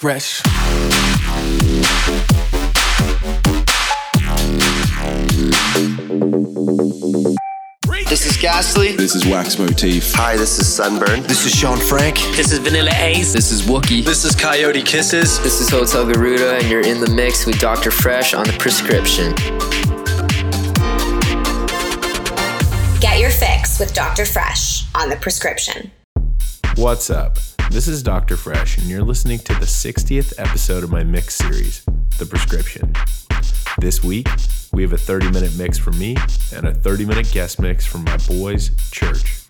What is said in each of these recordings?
Fresch. This is Ghastly. This is Wax Motif. Hi, this is Sunburn. This is Shaun Frank. This is Vanilla Ace. This is Wuki. This is Coyote Kisses. This is Hotel Garuda, and you're in the mix with Dr. Fresch on the prescription. Get your fix with Dr. Fresch on the prescription. What's up? This is Dr. Fresch, and you're listening to the 60th episode of my mix series, The Prescription. This week, we have a 30 minute mix from me and a 30 minute guest mix from my boys' Chuurch.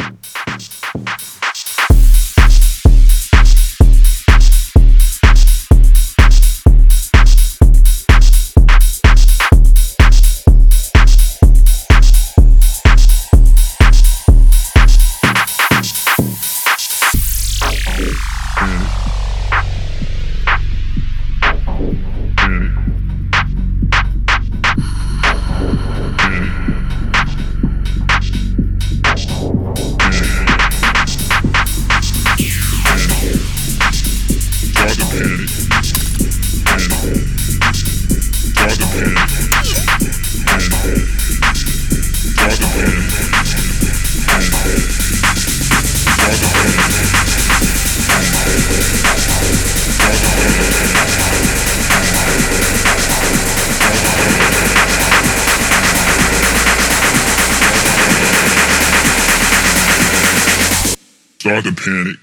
To panic.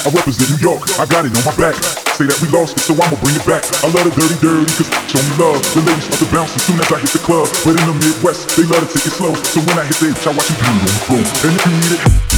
I represent New York, I got it on my back. Say that we lost it, so I'ma bring it back. I love the dirty, dirty, cause show me love. The ladies start to bounce as soon as I hit the club. But in the Midwest, they love to take it slow. So when I hit the H, I watch you bleed on the floor. And if you need it,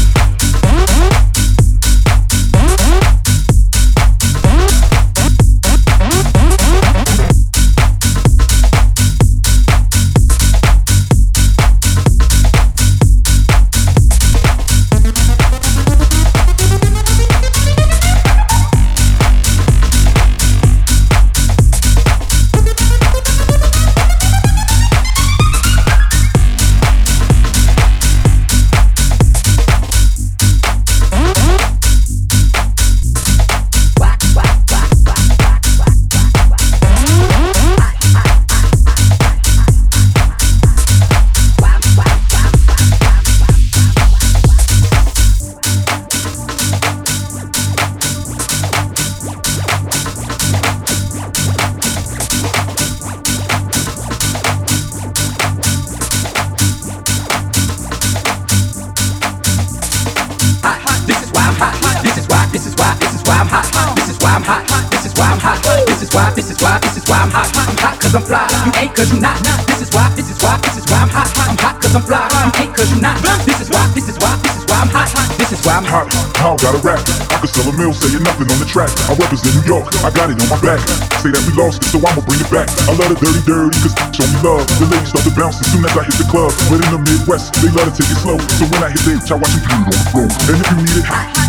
I got it on my back. Say that we lost it, so I'ma bring it back. I love the dirty, dirty, cause show me love. The ladies start to bounce as soon as I hit the club. But in the Midwest, they love to take it slow. So when I hit the H, I watch you bleed on the floor. And if you need it,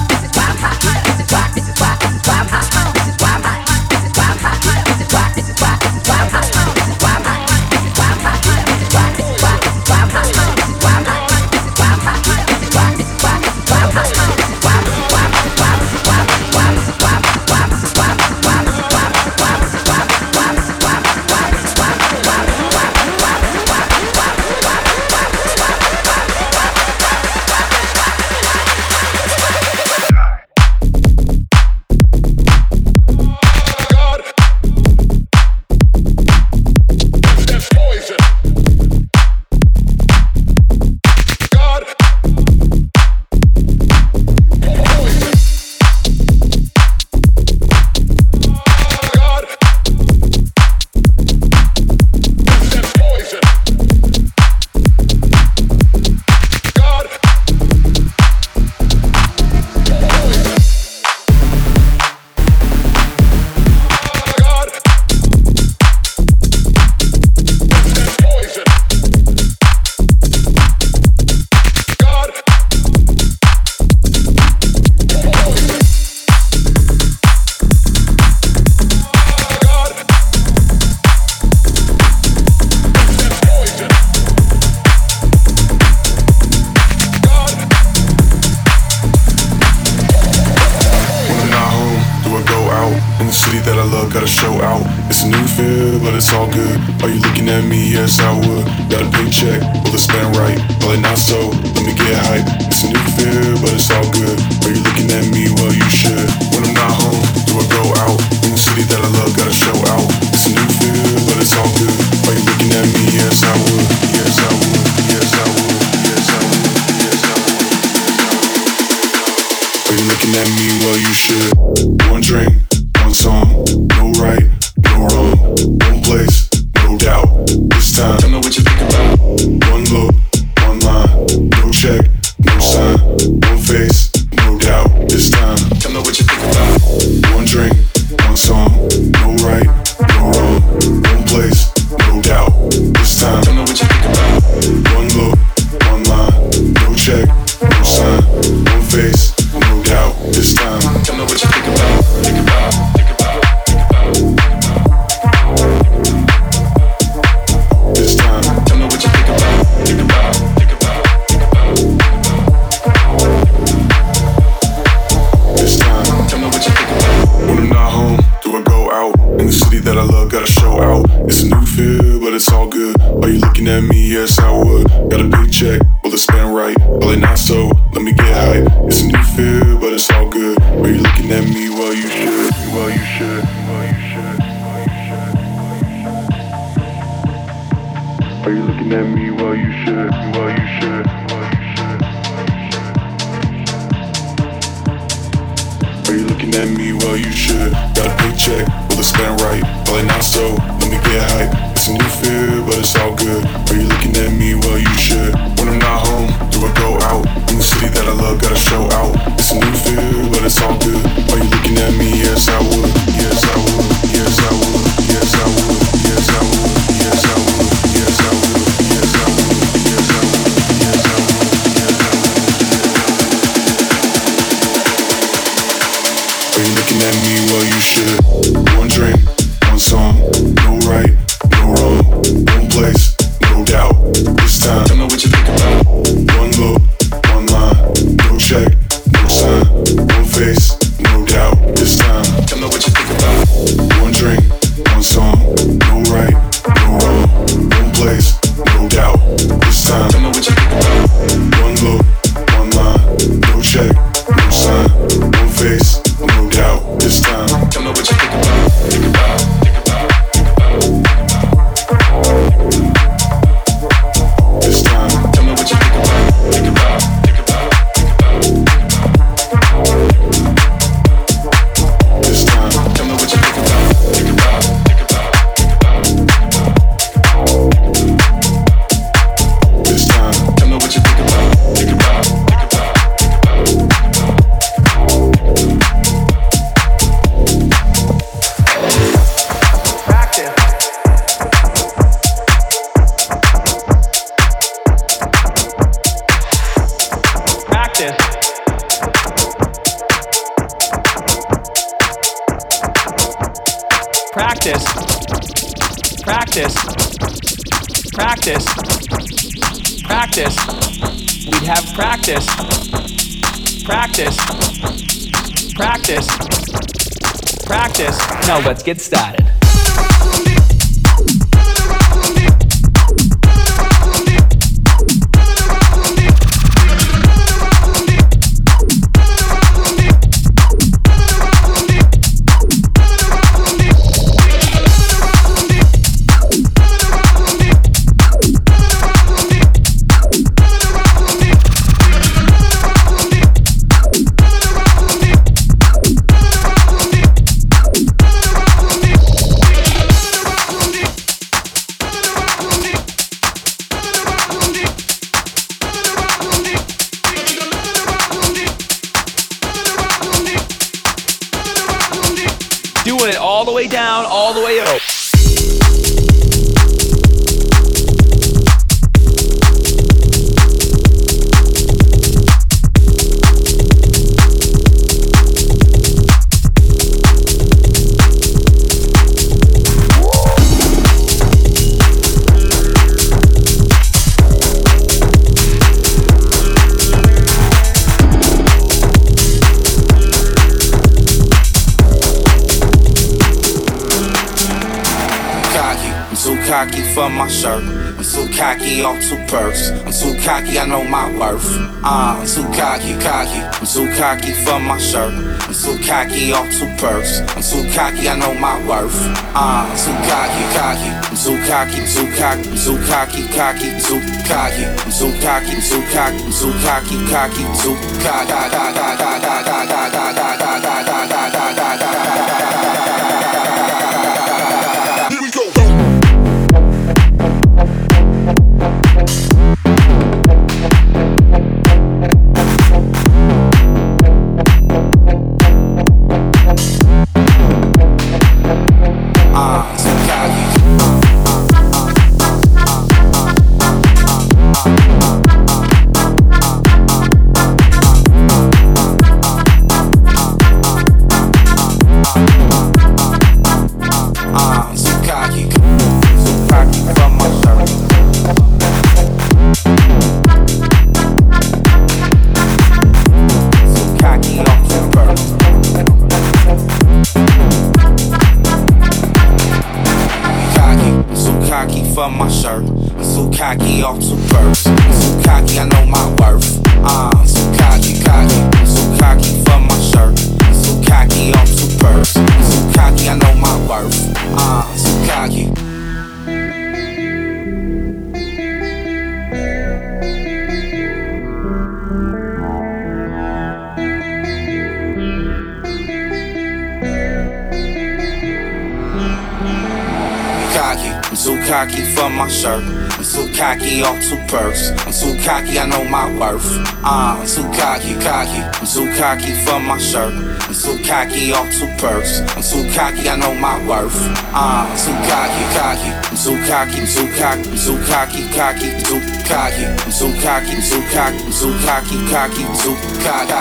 but it's all good. Are you looking at me? Yes, I would. Got a big check, will it spend right? Will it not so? Let me get hype. It's a new fear, but it's all good. Are you looking at me? Well, you should. Well, you should. Well, you should. Are you looking at me? while you should. While you should. Are you looking at me? Well, you should. Got a paycheck, will it spend right? Well, it not so. Let me get hype. It's a new fear, but it's all good. Are you looking at me Well, you should? When I'm not home, do I go out? In the city that I love, gotta show out. It's a new fear, but it's all good. Are you looking at me? Yes, I would. Yes, I would. Yes, I would. Yes, I would. Now let's get started. Cocky for my shirt. I'm too cocky on two perks. I'm too cocky, I know my worth. Uh, I'm too cocky, cocky. I'm too cocky for my shirt. I'm too cocky on two perks. I'm too cocky, I know my worth. Uh, I'm too cocky, cocky. I'm too cocky, I'm too cocky, I'm too cocky, cocky, too cocky. I'm too cocky, I'm too cocky, I'm too cocky, cocky, too cocky. For my shirt. I'm cocky off two. I'm too cocky, I know my worth. I'm too cocky, cocky. Cocky for my shirt. Too cocky off two. I'm too cocky, I know my worth. Uh, I'm cocky. Cocky for my shirt. I'm too cocky off two perks. I'm too cocky, I know my worth. Uh, I'm too cocky, cocky. I'm too cocky for my shirt. I'm too cocky off two perks. I'm too cocky, I know my worth. Uh, I'm too cocky, cocky. I'm too cocky, I'm too cocky, I'm too cocky, cocky, too cocky. I'm too cocky, I'm too cocky, I'm too cocky, cocky, I'm too cocky.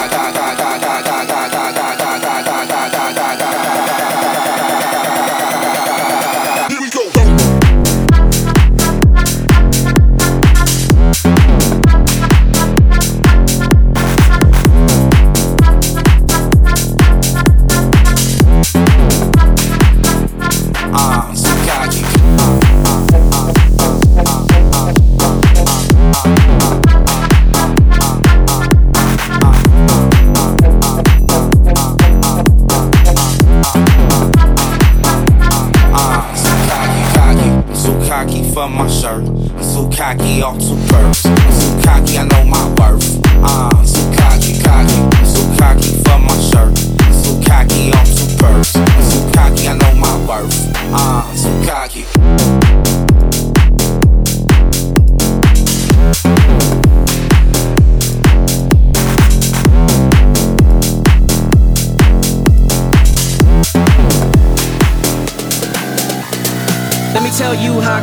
For my shirt. I'm too cocky off two perks. I'm too cocky, I know my worth. Uh, I'm too cocky, cocky. I'm too cocky for my shirt. I'm too cocky off two perks. I'm too cocky, I know my worth. Uh, I'm too cocky.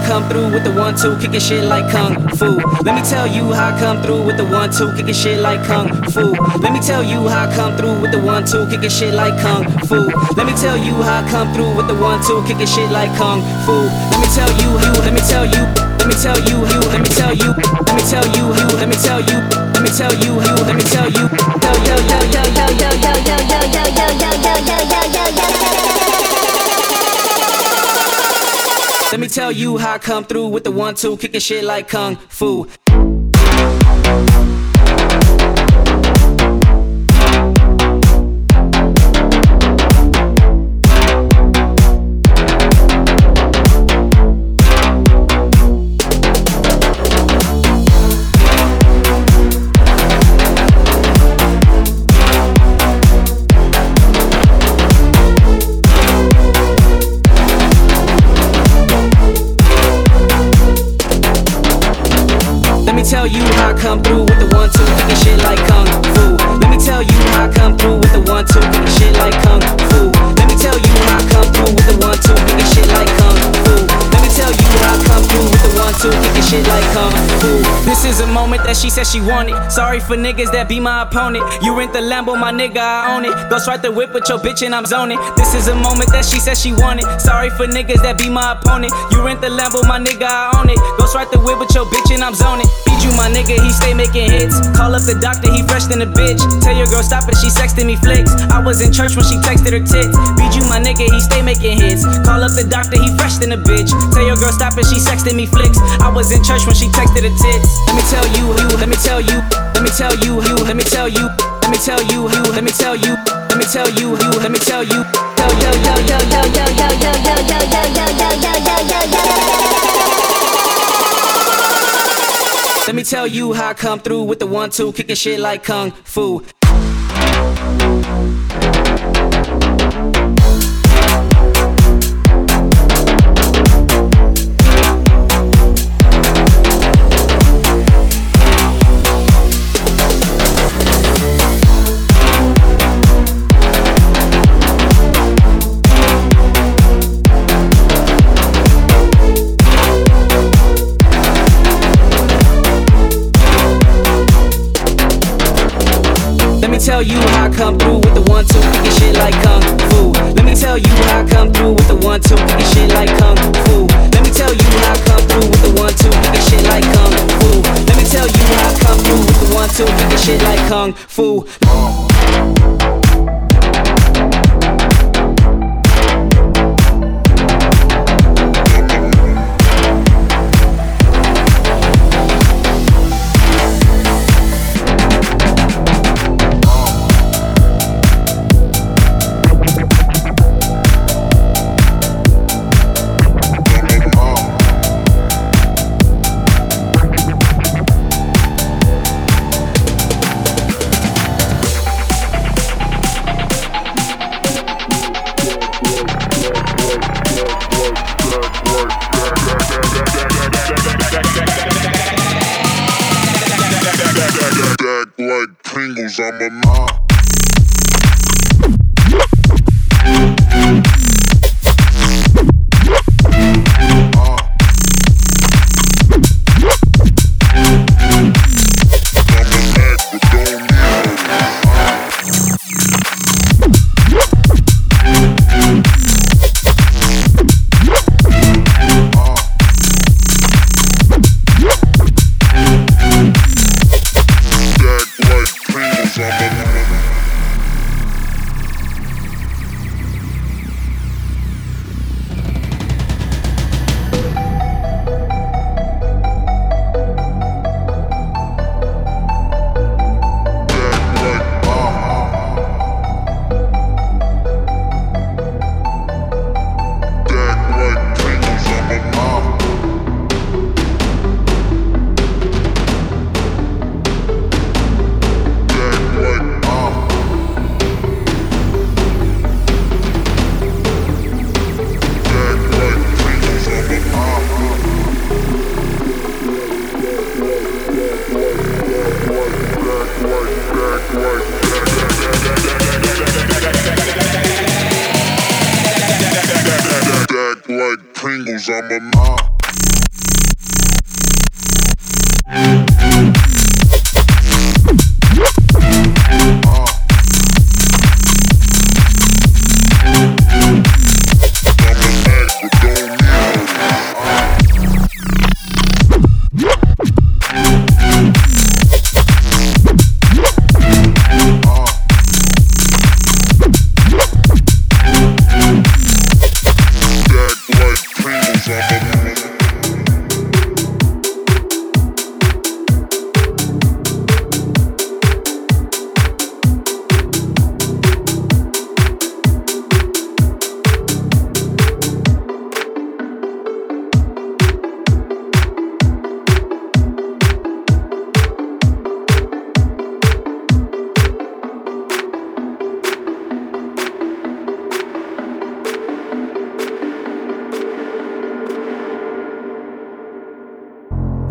Come through with the one two, kicking shit like kung fu. Let me tell you how I come through with the one two, kicking shit like kung fu. Let me tell you how I come through with the one two, kicking shit like kung fu. Let me tell you how I come through with the one two, kicking shit like kung fu. Let me tell you, you, let me tell you. Let me tell you, you, let me tell you, let me tell you, you, let me tell you, let me tell you, you, let me tell you, yo, yo, yo, yo, yo, yo, yo, yo, yo, yo, yo, yo, tell you how I come through with the one two, kicking shit like kung fu. Tell you how I come through with the one two, kicking shit like kung fu. Let me tell you how I come through with the one two, kicking shit like kung fu. Let me tell you how I come through with the one two, kicking shit like kung fu. Let me tell you how I come through with the one two, kicking shit like kung fu. This is a moment that she said she wanted. Sorry for niggas that be my opponent. You rent the Lambo, my nigga, I own it. Ghost right the whip with your bitch and I'm zoning. This is a moment that she said she wanted. Sorry for niggas that be my opponent. You rent the Lambo, my nigga, I own it. Ghost right the whip with your bitch and I'm zoning. You my nigga, he stay making hits. Call up the doctor, he fresh than a bitch. Tell your girl stop it, she sexting me flicks. I was in church when she texted her tits. Beat my nigga, he stay making hits. Call up the doctor, he fresh than a bitch. Tell your girl stop it, she sexting me flicks. I was in church when she texted her tits. Let me tell you, you, let me tell you, let me tell you, you, let me tell you, let me tell you, you, let me tell you, let me tell you, you, let me tell you. Yo yo yo yo yo yo yo yo yo yo yo yo yo yo yo yo yo. Let me tell you how I come through with the one two, kicking shit like kung fu. Come through with the one two, kicking shit like kung fu. Let me tell you how I come through with the one two, kicking shit like kung fu. Let me tell you how I come through with the one two, kicking shit like kung fu. Let me tell you how I come through with the one two, kicking shit like kung fu.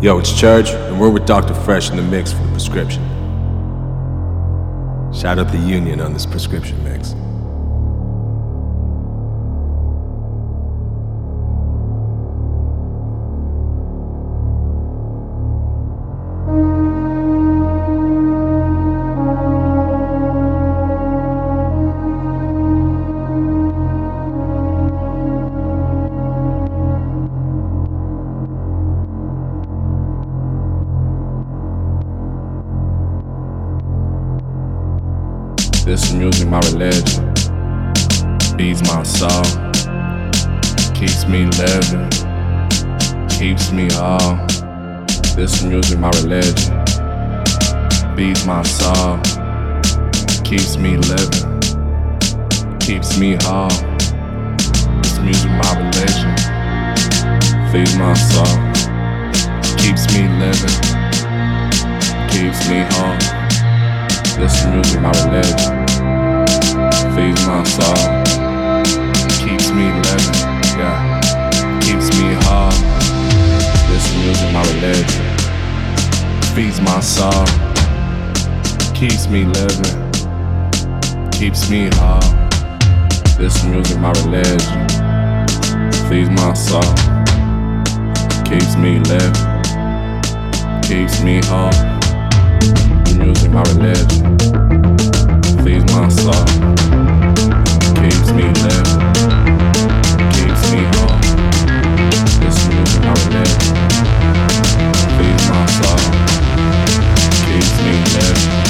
Yo, it's Chuurch, and we're with Dr. Fresch in the mix for the prescription. Shout out the union on this prescription mix. My religion, feeds my soul, keeps me living, keeps me all. This music, my religion, feeds my soul, keeps me living, keeps me whole. This music, my religion, feeds my soul, keeps me living, keeps me whole. This music, my religion, feeds my soul, keeps me living, yeah, keeps me whole. This music, my religion, feeds my soul, keeps me living, keeps me whole. This music, my religion, feeds my soul, keeps me living, keeps me whole music, my religion. Feeds my soul. Keeps me living. Keeps me whole. This music, my religion. Feeds my soul. Keeps me living.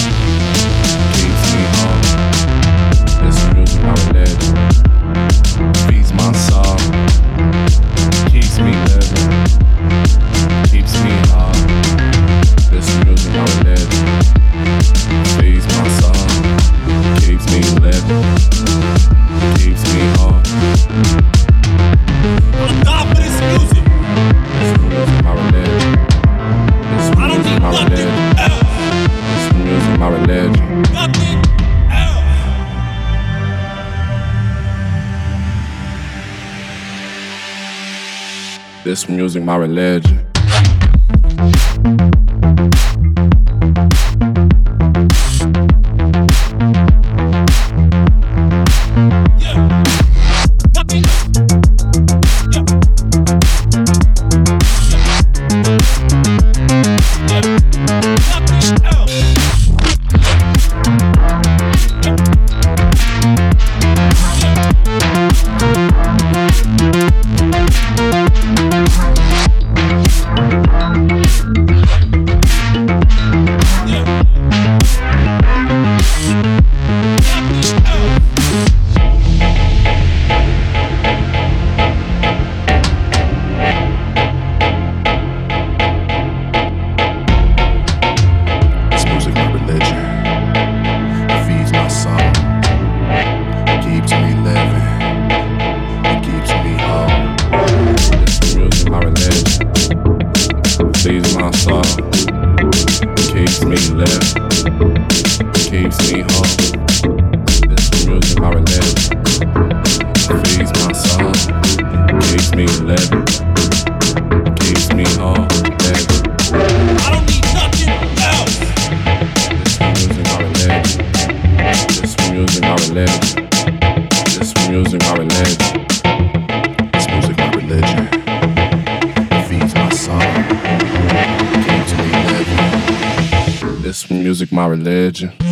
Music, my religion. My religion.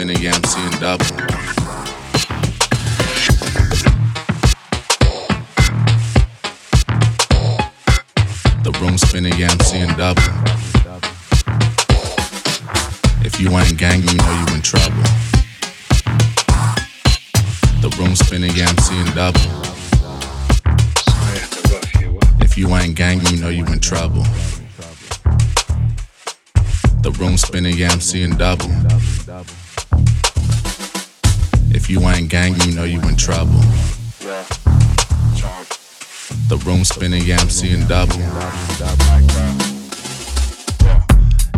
The. The room spinning, I'm seeing double. If you ain't gang, you know you in trouble. The room spinning, I'm seeing double. If you ain't gang, you know you in trouble. The room spinning, yeah, I'm seeing double. You ain't gang, you know you in trouble. The room spinning, yeah, I'm seeing double.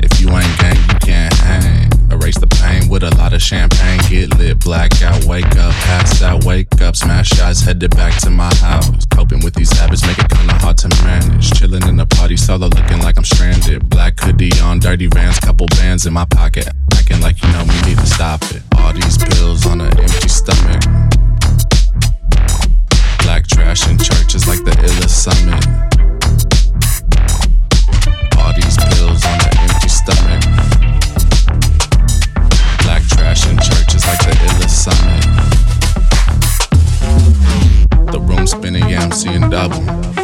If you ain't gang, you can't hang. Erase the pain with a lot of champagne. Get lit, blackout, wake up, pass out, wake up, smash shots, headed back to my house. Coping with these habits, make it kinda hard to manage. Chilling in the party solo, looking like I'm stranded. Black hoodie on, dirty vans, couple bands in my pocket. Acting like you know me, need to stop it. All these pills on an empty stomach. Black trash in churches like the illest summit. All these pills on an empty stomach. The. Room spinning, yeah, I'm seeing double.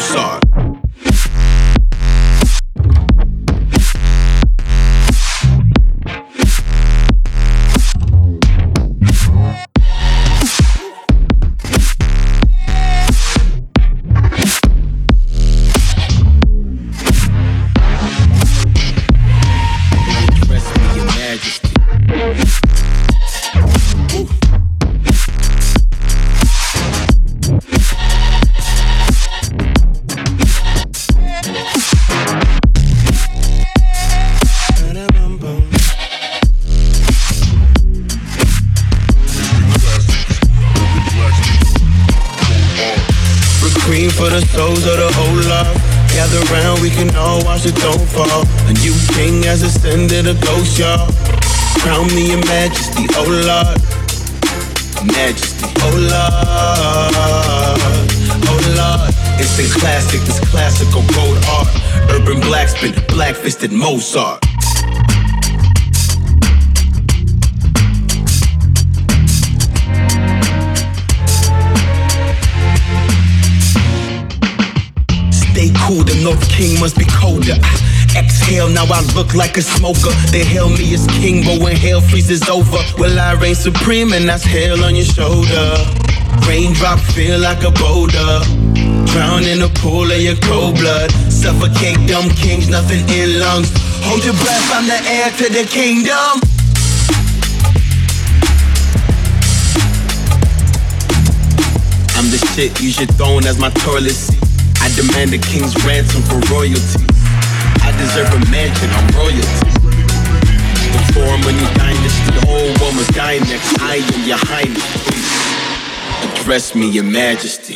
Fisted ascended a ghost, y'all. Crown me in majesty, oh Lord. Majesty, oh Lord. Oh Lord. It's a classic, it's classical gold art. Urban blacksmith, black fisted Mozart. Stay cool, the North King must be colder. Exhale, now I look like a smoker. They hail me as king, but when hell freezes over, will I reign supreme and that's hell on your shoulder? Raindrop feel like a boulder. Drown in a pool of your cold blood. Suffocate dumb kings, nothing in lungs. Hold your breath, I'm the heir to the kingdom. I'm the shit, use your throne as my toilet seat. I demand a king's ransom for royalty. Deserve a mansion, I'm royalty. The form a new dynasty, the one was dying next. I am your highness. Address me, your majesty.